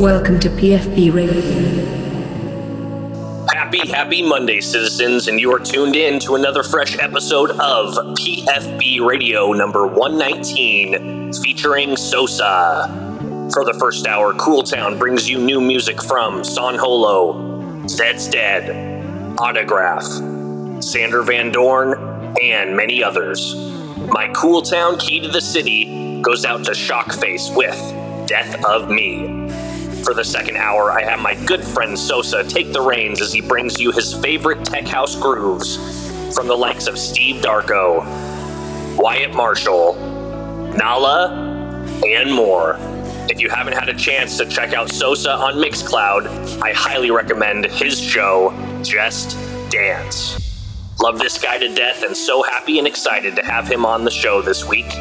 Welcome to PFB Radio. Happy, happy Monday, citizens, and you are tuned in to another fresh episode of PFB Radio number 119, featuring Sosa. For the first hour, Cool Town brings you new music from San Holo, Zeds Dead, Autograph, Sander van Doorn, and many others. My Cool Town key to the city goes out to Shockface with Death of Me. For the second hour, I have my good friend Sosa take the reins as he brings you his favorite tech house grooves from the likes of Steve Darko, Wyatt Marshall, Nala, and more. If you haven't had a chance to check out Sosa on Mixcloud, I highly recommend his show, Just Dance. Love this guy to death and so happy and excited to have him on the show this week.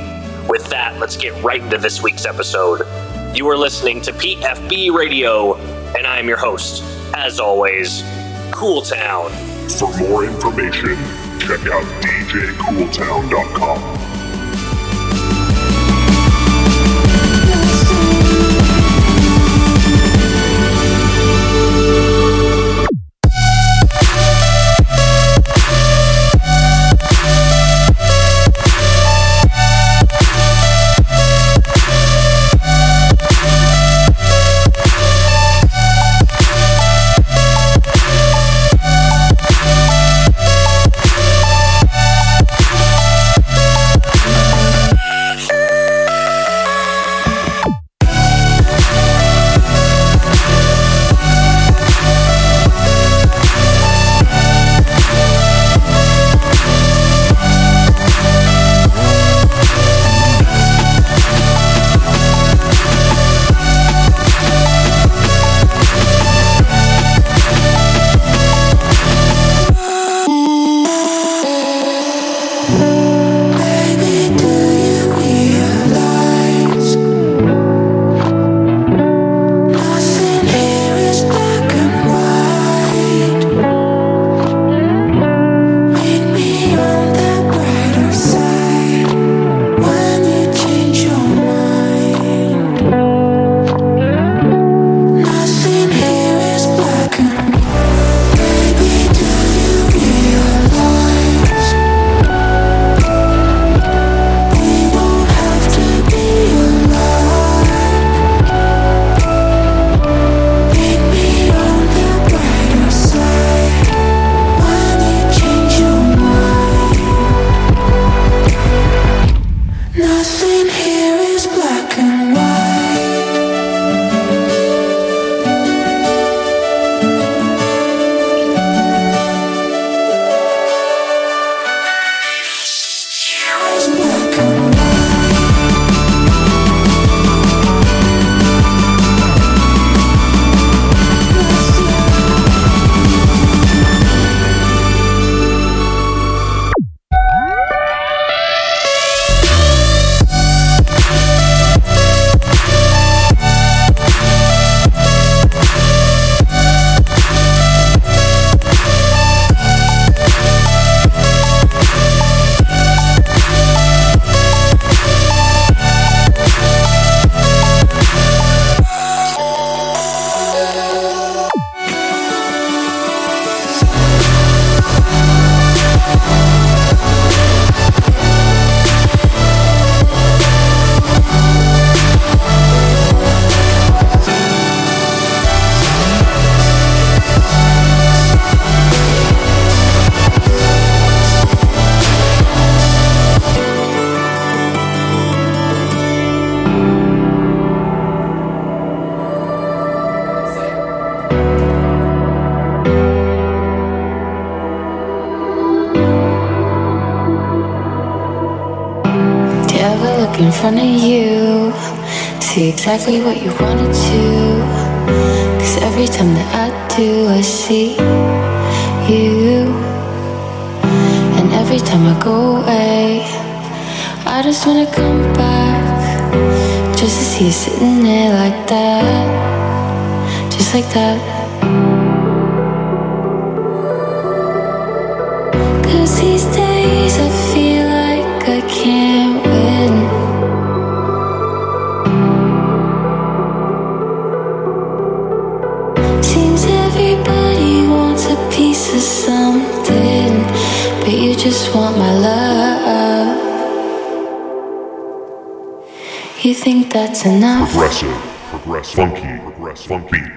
With that, let's get right into this week's episode. You are listening to PFB Radio, and I am your host, as always, Cool Town. For more information, check out djcooltown.com. exactly what you wanted to. Cause every time that I do, I see you. And every time I go away, I just wanna come back. Just to see you sitting there like that. Just like that. us, funky.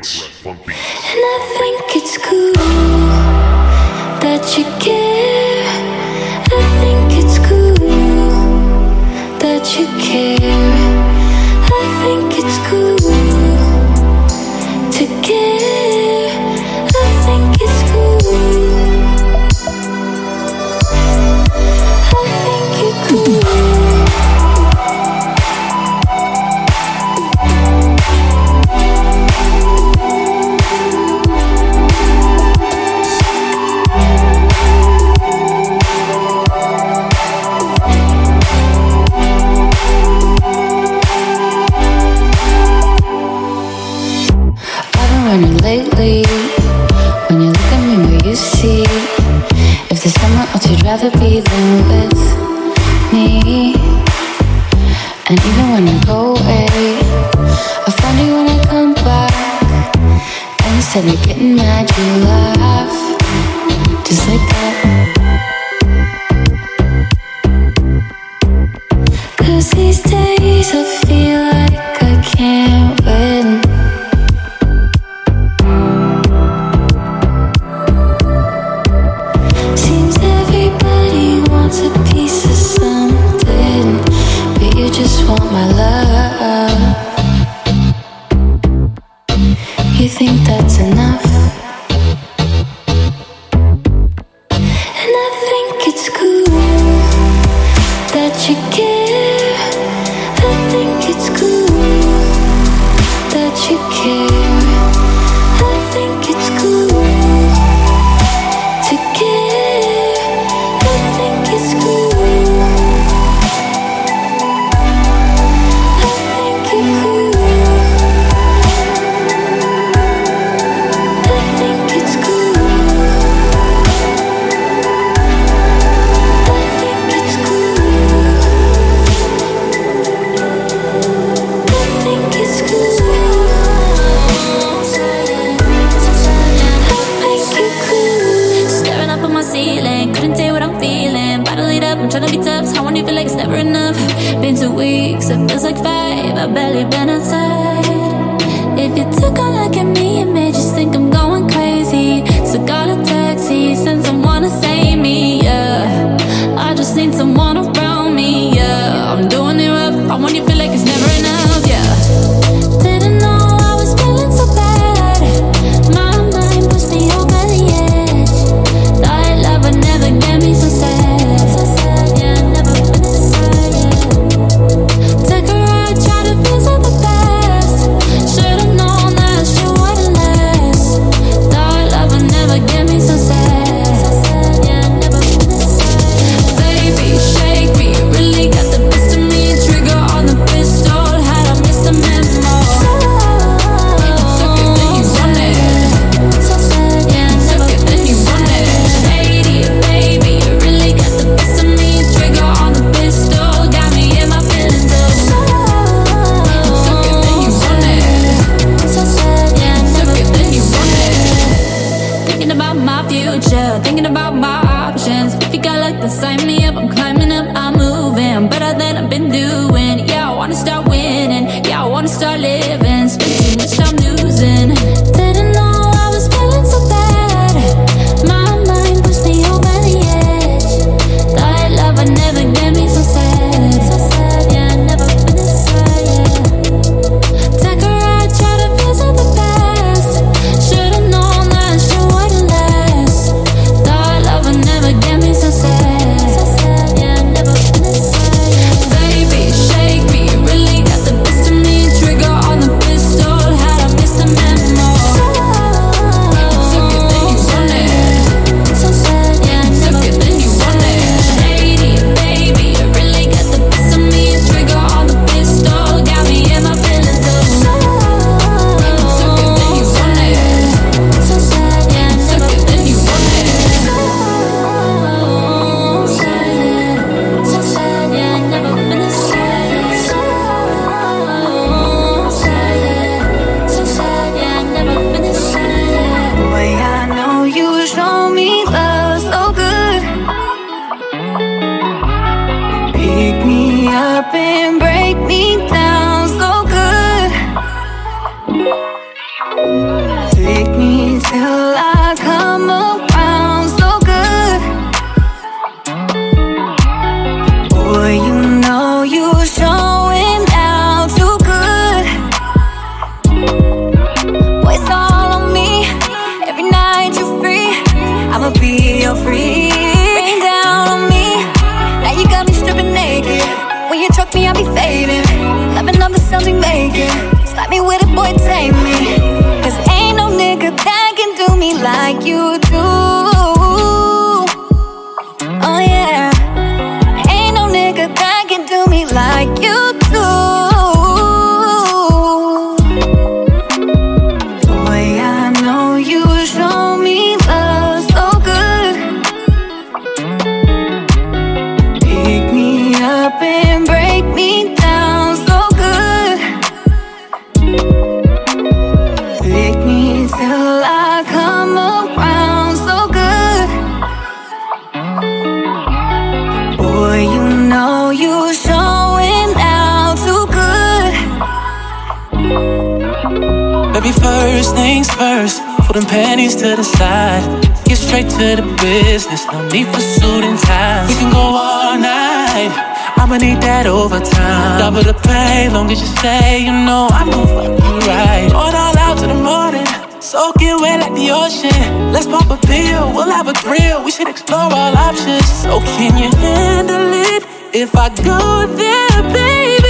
that overtime. Double the pay, long as you stay, you know I'm gon' fuck you right. All all out to the morning. soaking wet like the ocean. Let's pop a pill, we'll have a thrill. We should explore all options. So can you handle it if I go there, baby?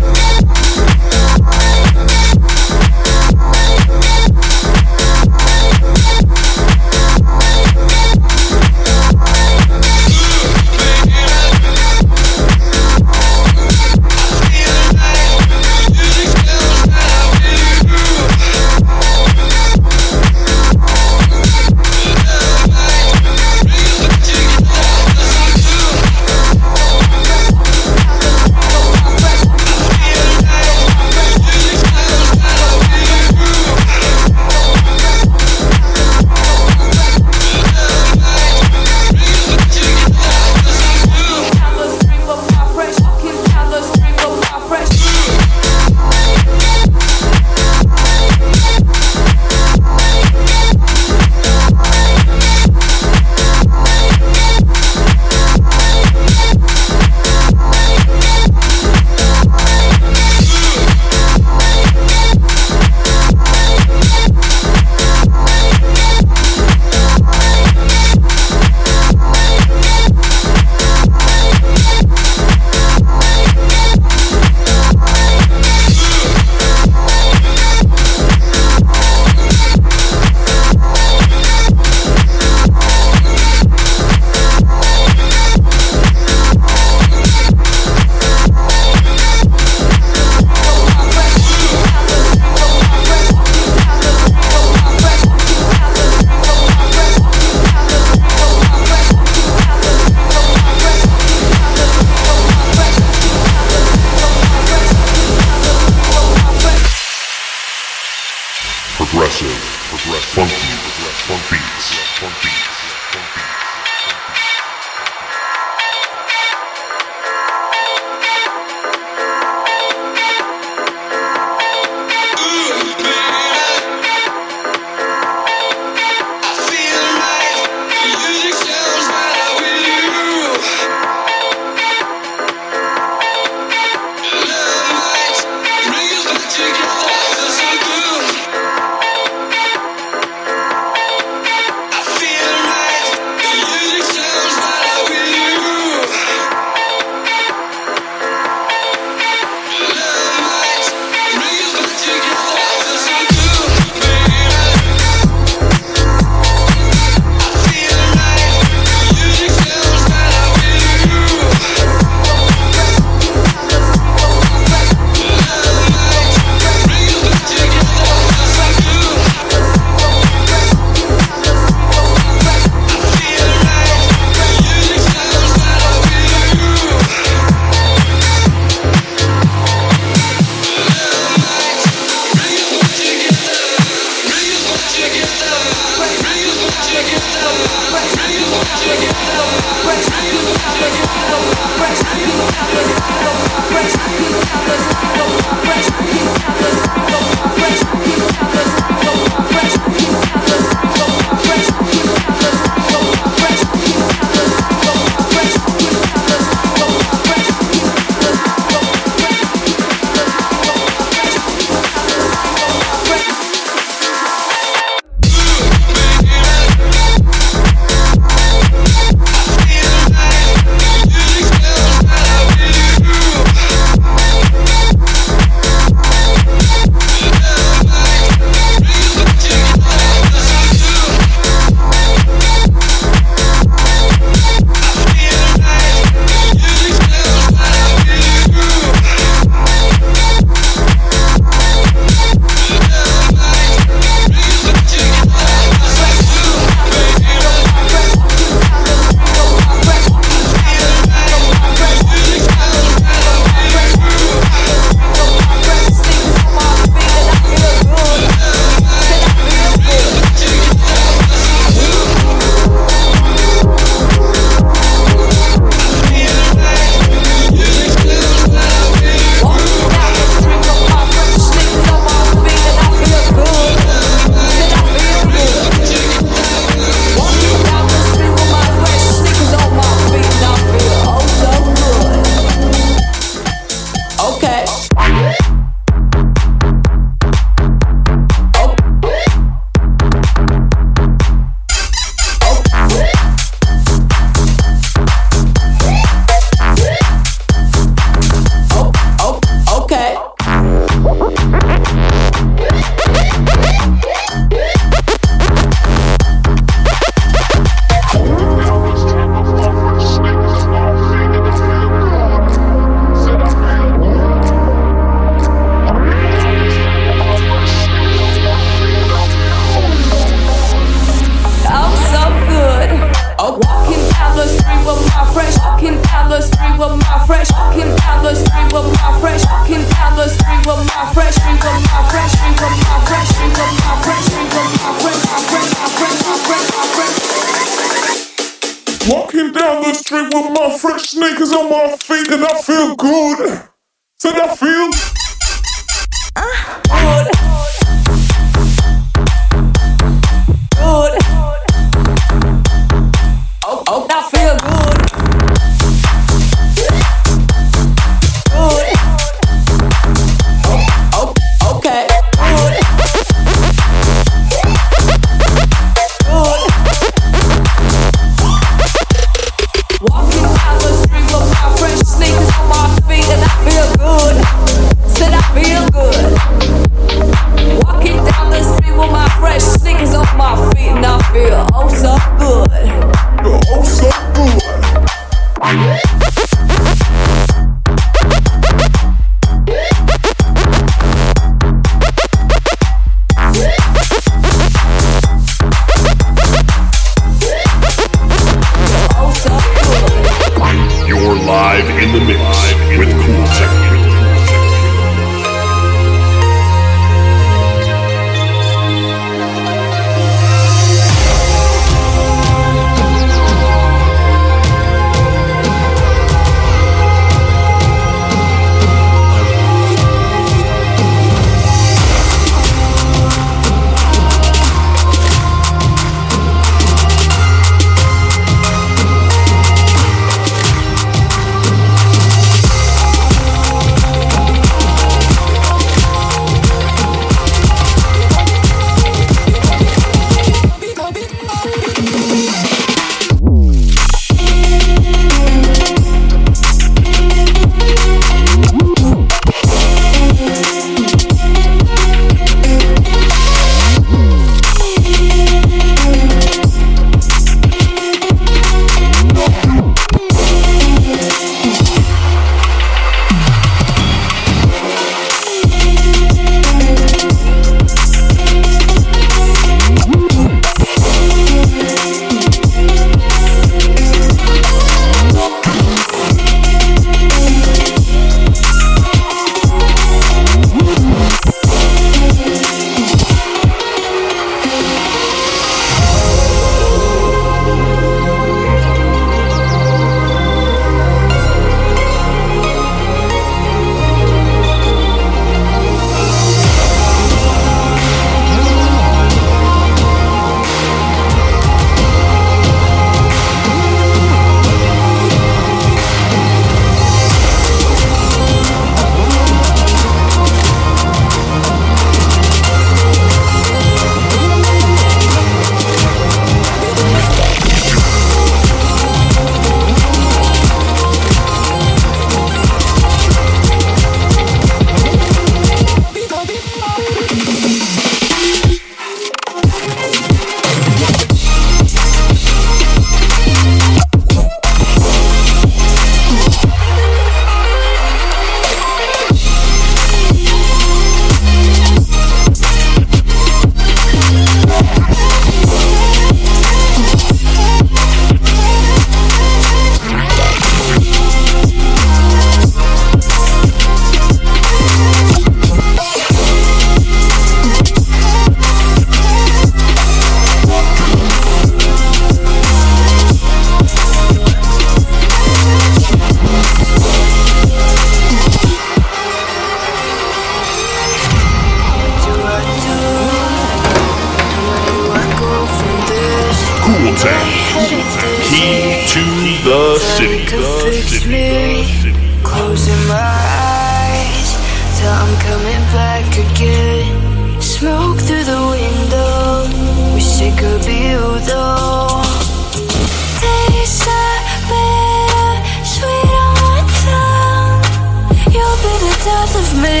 death of me.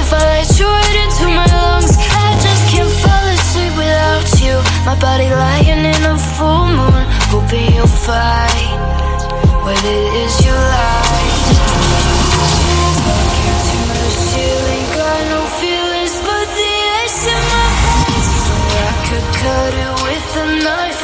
If I let you right into my lungs I just can't fall asleep without you. My body lying in a full moon. Hoping you'll find What it is you like to the ceiling Got no feelings but the ice in my face I could cut it with a knife.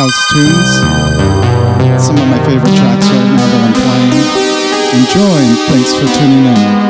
house tunes. Some of my favorite tracks right now that I'm playing. Enjoy and thanks for tuning in.